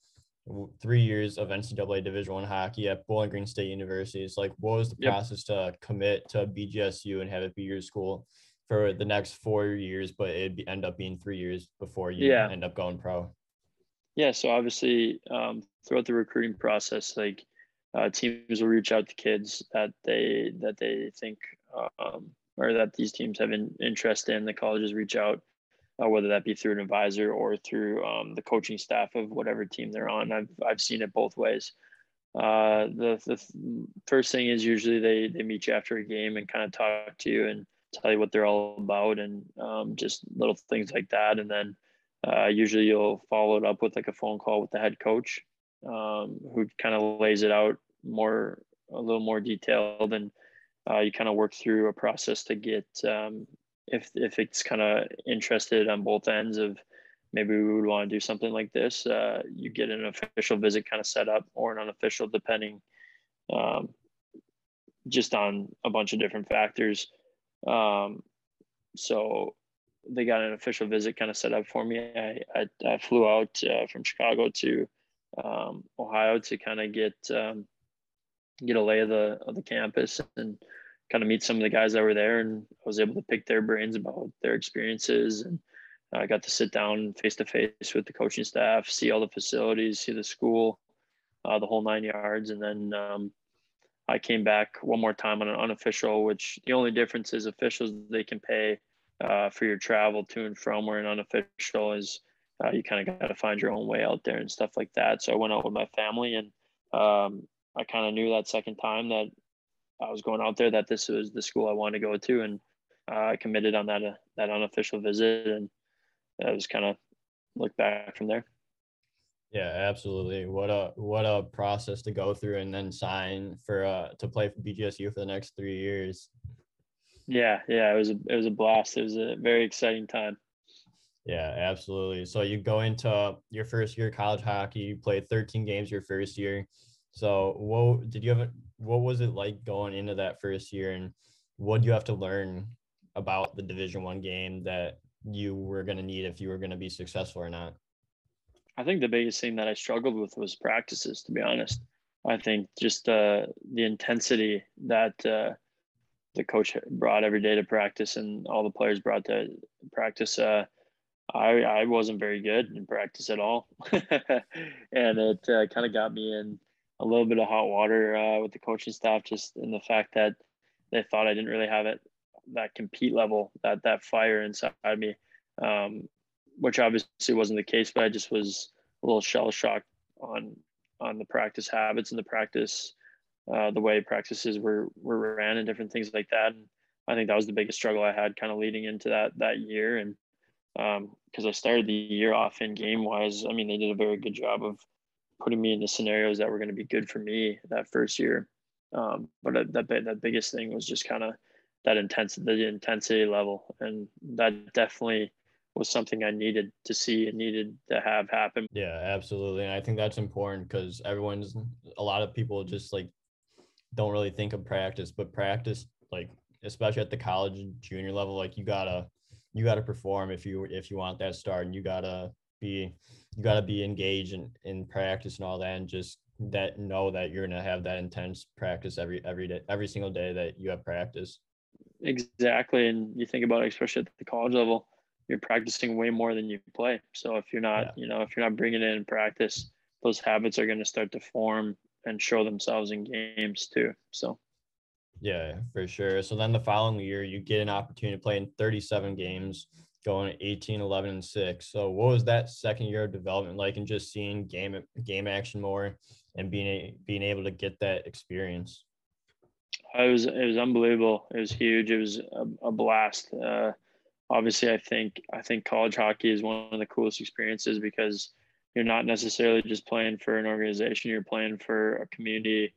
three years of NCAA Division One hockey at Bowling Green State University. It's like, what was the yep. process to commit to BGSU and have it be your school for the next four years, but it'd be, end up being three years before you yeah. end up going pro? Yeah, so obviously, um, throughout the recruiting process, like uh, teams will reach out to kids that they that they think um, or that these teams have an interest in. The colleges reach out uh, whether that be through an advisor or through um, the coaching staff of whatever team they're on. I've, I've seen it both ways. Uh, the, the first thing is usually they, they meet you after a game and kind of talk to you and tell you what they're all about and um, just little things like that. And then uh, usually you'll follow it up with like a phone call with the head coach um, who kind of lays it out more, a little more detailed and uh, you kind of work through a process to get um, if if it's kind of interested on both ends of maybe we would want to do something like this, uh, you get an official visit kind of set up or an unofficial, depending um, just on a bunch of different factors. Um, so they got an official visit kind of set up for me. I, I, I flew out uh, from Chicago to um, Ohio to kind of get um, get a lay of the of the campus and kind of meet some of the guys that were there and I was able to pick their brains about their experiences and I got to sit down face to face with the coaching staff, see all the facilities, see the school, uh, the whole nine yards, and then um, I came back one more time on an unofficial. Which the only difference is officials they can pay uh, for your travel to and from, where an unofficial is uh, you kind of got to find your own way out there and stuff like that. So I went out with my family, and um, I kind of knew that second time that I was going out there that this was the school I wanted to go to, and uh, I committed on that uh, that unofficial visit, and I was kind of look back from there. Yeah, absolutely. What a what a process to go through and then sign for uh to play for BGSU for the next three years. Yeah, yeah, it was a it was a blast. It was a very exciting time. Yeah, absolutely. So you go into your first year of college hockey. You played 13 games your first year. So, what did you have? What was it like going into that first year, and what do you have to learn about the Division One game that you were going to need if you were going to be successful or not? I think the biggest thing that I struggled with was practices. To be honest, I think just uh, the intensity that uh, the coach brought every day to practice and all the players brought to practice. Uh, I I wasn't very good in practice at all, and it uh, kind of got me in a little bit of hot water uh, with the coaching staff, just in the fact that they thought I didn't really have it that compete level, that that fire inside me, um, which obviously wasn't the case. But I just was a little shell shocked on on the practice habits and the practice, uh, the way practices were were ran and different things like that. And I think that was the biggest struggle I had, kind of leading into that that year. And because um, I started the year off in game wise, I mean they did a very good job of putting me in the scenarios that were going to be good for me that first year. Um, but that that biggest thing was just kind of that intensity the intensity level and that definitely was something I needed to see and needed to have happen. Yeah, absolutely. And I think that's important because everyone's a lot of people just like don't really think of practice, but practice like especially at the college junior level, like you gotta you gotta perform if you if you want that start and you gotta be you gotta be engaged in, in practice and all that and just that know that you're gonna have that intense practice every every day every single day that you have practice. Exactly. And you think about it, especially at the college level, you're practicing way more than you play. So if you're not, yeah. you know, if you're not bringing it in practice, those habits are going to start to form and show themselves in games too. So, yeah, for sure. So then the following year, you get an opportunity to play in 37 games, going 18, 11, and six. So what was that second year of development like, and just seeing game game action more and being being able to get that experience? It was it was unbelievable. It was huge. It was a, a blast. Uh, obviously I think I think college hockey is one of the coolest experiences because you're not necessarily just playing for an organization, you're playing for a community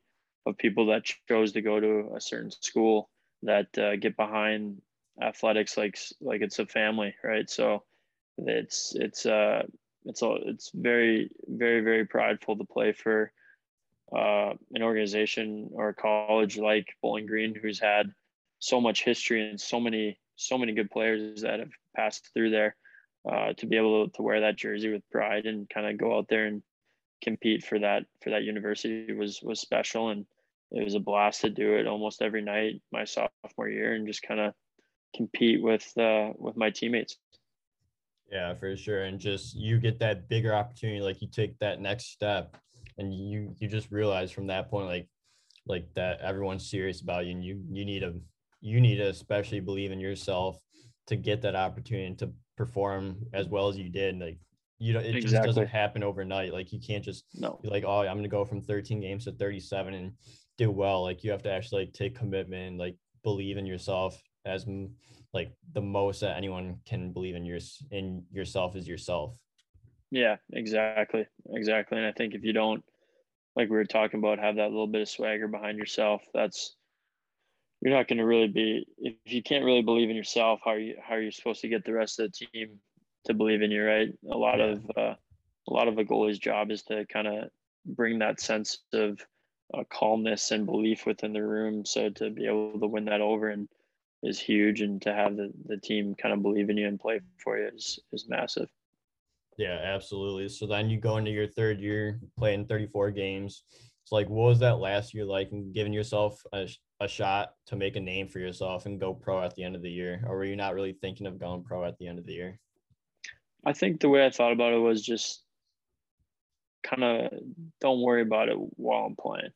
of people that chose to go to a certain school that uh, get behind athletics like like it's a family, right? So it's it's uh it's all it's very very very prideful to play for uh, an organization or a college like Bowling Green, who's had so much history and so many so many good players that have passed through there uh, to be able to wear that jersey with pride and kind of go out there and compete for that for that university was was special and it was a blast to do it almost every night my sophomore year and just kind of compete with uh, with my teammates. Yeah, for sure. And just you get that bigger opportunity, like you take that next step and you you just realize from that point like like that everyone's serious about you and you you need to you need to especially believe in yourself to get that opportunity to perform as well as you did. Like you know, it exactly. just doesn't happen overnight. Like you can't just no. be like, oh, I'm gonna go from 13 games to 37 and do well. Like you have to actually like take commitment like believe in yourself as like the most that anyone can believe in your in yourself is yourself. Yeah, exactly, exactly. And I think if you don't, like we were talking about, have that little bit of swagger behind yourself, that's you're not going to really be if you can't really believe in yourself how are you how are you supposed to get the rest of the team to believe in you right a lot yeah. of uh, a lot of a goalie's job is to kind of bring that sense of uh, calmness and belief within the room so to be able to win that over and is huge and to have the, the team kind of believe in you and play for you is is massive. Yeah absolutely. So then you go into your third year playing 34 games. So like what was that last year like and giving yourself a, a shot to make a name for yourself and go pro at the end of the year? Or were you not really thinking of going pro at the end of the year? I think the way i thought about it was just kind of don't worry about it while i'm playing.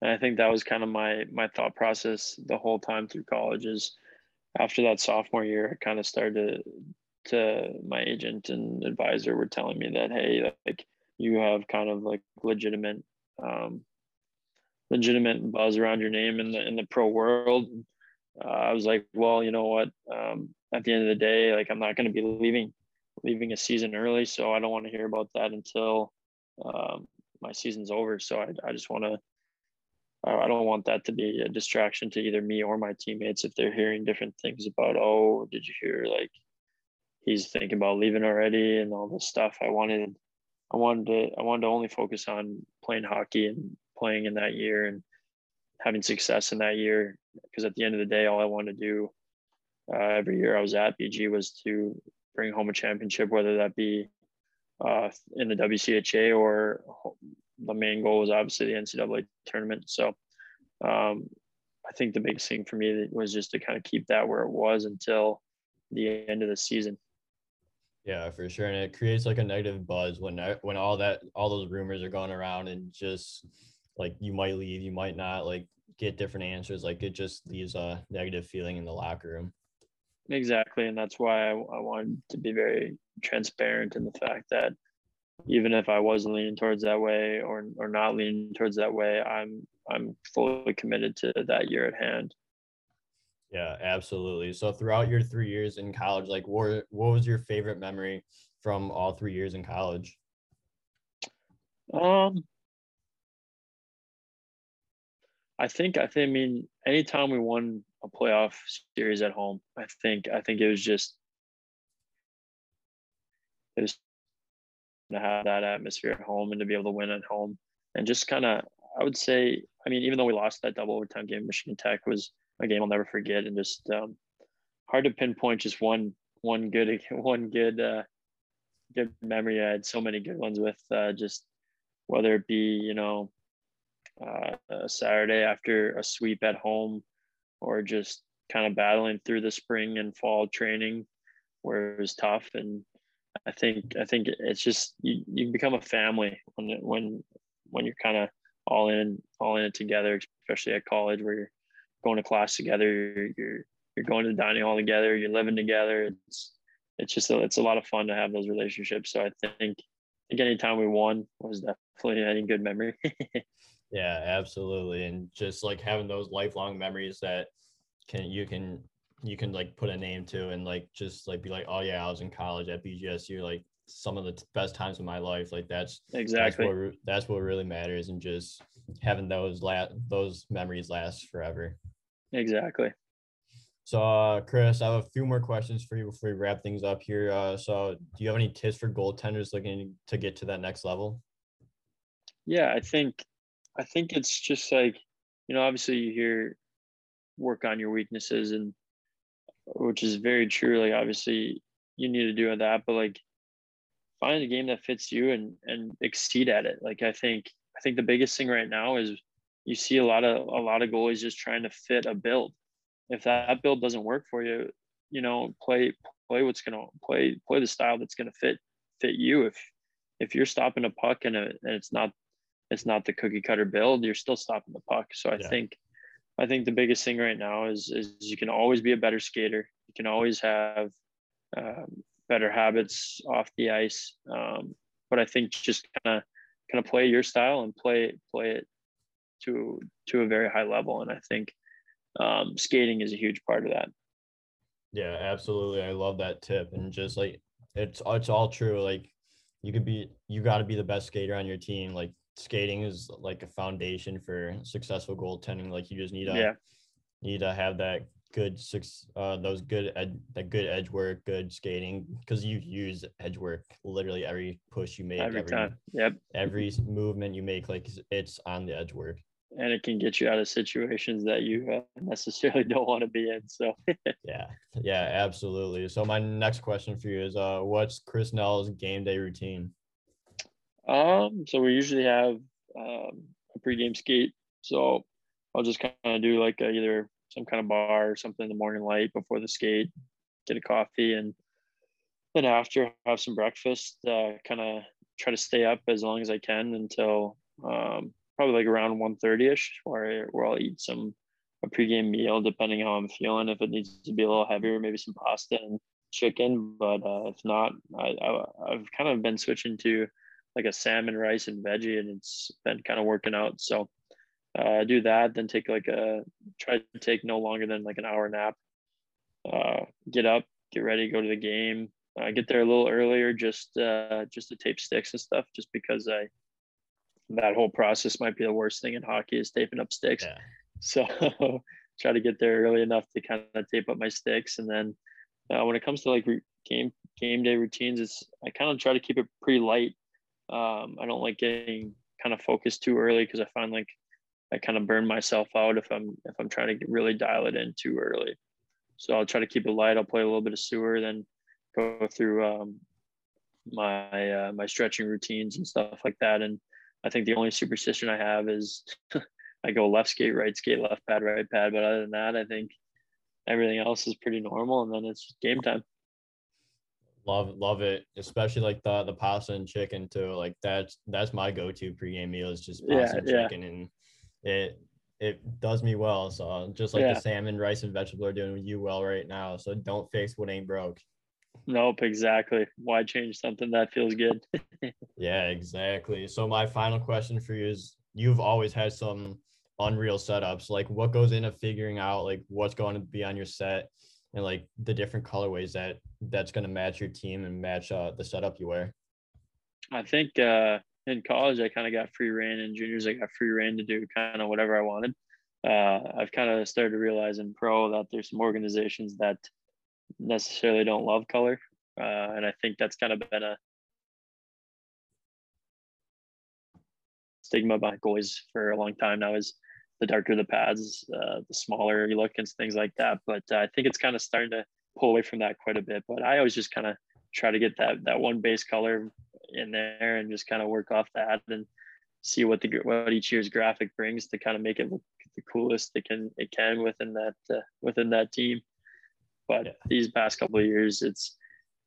And i think that was kind of my my thought process the whole time through college is after that sophomore year i kind of started to, to my agent and advisor were telling me that hey like you have kind of like legitimate um, legitimate buzz around your name in the in the pro world. Uh, I was like, well, you know what? Um, at the end of the day, like I'm not going to be leaving leaving a season early, so I don't want to hear about that until um, my season's over. So I, I just want to. I don't want that to be a distraction to either me or my teammates if they're hearing different things about, oh, did you hear like he's thinking about leaving already and all this stuff. I wanted, I wanted to, I wanted to only focus on playing hockey and playing in that year and having success in that year. Because at the end of the day, all I wanted to do uh, every year I was at BG was to bring home a championship, whether that be uh, in the WCHA or the main goal was obviously the NCAA tournament. So um, I think the biggest thing for me was just to kind of keep that where it was until the end of the season. Yeah, for sure, and it creates like a negative buzz when when all that all those rumors are going around and just like you might leave, you might not, like get different answers. Like it just leaves a negative feeling in the locker room. Exactly. And that's why I, I wanted to be very transparent in the fact that even if I was leaning towards that way or or not leaning towards that way, I'm I'm fully committed to that year at hand. Yeah, absolutely. So throughout your three years in college, like what what was your favorite memory from all three years in college? Um, I think I think I mean anytime we won a playoff series at home. I think I think it was just it was to have that atmosphere at home and to be able to win at home and just kind of I would say I mean even though we lost that double overtime game, Michigan Tech was a game I'll never forget and just um, hard to pinpoint just one one good one good uh, good memory. I had so many good ones with uh, just whether it be you know uh, a Saturday after a sweep at home or just kind of battling through the spring and fall training where it was tough and I think I think it's just you, you become a family when when when you're kind of all in all in it together, especially at college where you're going to class together, you're you're, you're going to the dining hall together, you're living together. It's it's just a, it's a lot of fun to have those relationships. So I think I think anytime we won was definitely any good memory. yeah, absolutely, and just like having those lifelong memories that can you can you can like put a name to and like just like be like, oh yeah, I was in college at BGSU, like some of the best times of my life. Like that's exactly that's what, that's what really matters, and just having those last those memories last forever. Exactly. So, uh, Chris, I have a few more questions for you before we wrap things up here. Uh, so, do you have any tips for goaltenders looking to get to that next level? Yeah, I think, I think it's just like, you know, obviously you hear work on your weaknesses and which is very true. Like obviously you need to do that, but like find a game that fits you and and exceed at it. Like I think I think the biggest thing right now is you see a lot of a lot of goalies just trying to fit a build. If that build doesn't work for you, you know, play play what's gonna play play the style that's gonna fit fit you. If if you're stopping a puck and, a, and it's not it's not the cookie cutter build, you're still stopping the puck. So I yeah. think I think the biggest thing right now is is you can always be a better skater. You can always have um, better habits off the ice. Um, but I think just kind of kind of play your style and play play it to to a very high level. And I think um, skating is a huge part of that. Yeah, absolutely. I love that tip. And just like it's it's all true. Like you could be you got to be the best skater on your team. Like skating is like a foundation for successful goaltending. Like you just need to yeah. need to have that good six uh those good ed, that good edge work, good skating because you use edge work literally every push you make every, every time. Yep. Every movement you make, like it's on the edge work. And it can get you out of situations that you uh, necessarily don't want to be in. So yeah, yeah, absolutely. So my next question for you is, uh, what's Chris Nell's game day routine? Um, so we usually have um, a pregame skate. So I'll just kind of do like a, either some kind of bar or something in the morning light before the skate, get a coffee, and then after have some breakfast. Uh, kind of try to stay up as long as I can until um, probably like around 1.30 ish, where where I'll eat some a pregame meal depending how I'm feeling. If it needs to be a little heavier, maybe some pasta and chicken. But uh, if not, I, I I've kind of been switching to like a salmon, rice, and veggie, and it's been kind of working out. So uh, do that, then take like a try to take no longer than like an hour nap. Uh, get up, get ready, go to the game. Uh, get there a little earlier, just uh, just to tape sticks and stuff, just because I that whole process might be the worst thing in hockey is taping up sticks. Yeah. So try to get there early enough to kind of tape up my sticks, and then uh, when it comes to like game game day routines, it's I kind of try to keep it pretty light um, I don't like getting kind of focused too early because I find like I kind of burn myself out if I'm if I'm trying to really dial it in too early. So I'll try to keep it light. I'll play a little bit of sewer, then go through um, my uh, my stretching routines and stuff like that. And I think the only superstition I have is I go left skate, right skate, left pad, right pad. But other than that, I think everything else is pretty normal. And then it's game time. Love love it, especially like the the pasta and chicken too. Like that's that's my go-to pregame meal is just pasta yeah, and chicken, yeah. and it it does me well. So just like yeah. the salmon, rice, and vegetable are doing you well right now. So don't fix what ain't broke. Nope, exactly. Why change something that feels good? yeah, exactly. So my final question for you is: You've always had some unreal setups. Like, what goes into figuring out like what's going to be on your set? And like the different colorways that that's going to match your team and match uh, the setup you wear? I think uh, in college I kind of got free reign. In juniors I got free reign to do kind of whatever I wanted. uh, I've kind of started to realize in pro that there's some organizations that necessarily don't love color, uh, and I think that's kind of been a stigma by goalies for a long time now. Is the darker the pads, uh, the smaller you look and things like that. But uh, I think it's kind of starting to pull away from that quite a bit. But I always just kind of try to get that that one base color in there and just kind of work off that and see what the what each year's graphic brings to kind of make it look the coolest it can it can within that uh, within that team. But yeah. these past couple of years, it's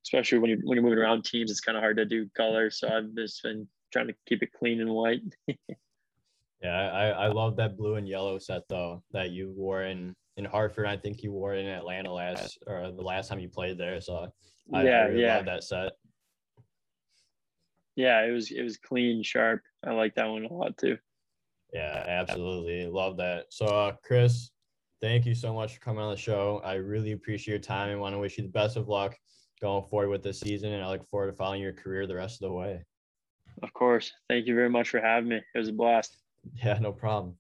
especially when you when you're moving around teams, it's kind of hard to do color. So I've just been trying to keep it clean and white. yeah, I I love that blue and yellow set though that you wore in in Hartford. I think you wore it in Atlanta last or the last time you played there. So I, yeah, I really yeah. love that set. Yeah, it was it was clean, sharp. I like that one a lot too. Yeah, absolutely. Love that. So, uh, Chris, thank you so much for coming on the show. I really appreciate your time and want to wish you the best of luck going forward with this season. And I look forward to following your career the rest of the way. Of course. Thank you very much for having me. It was a blast. Yeah, no problem.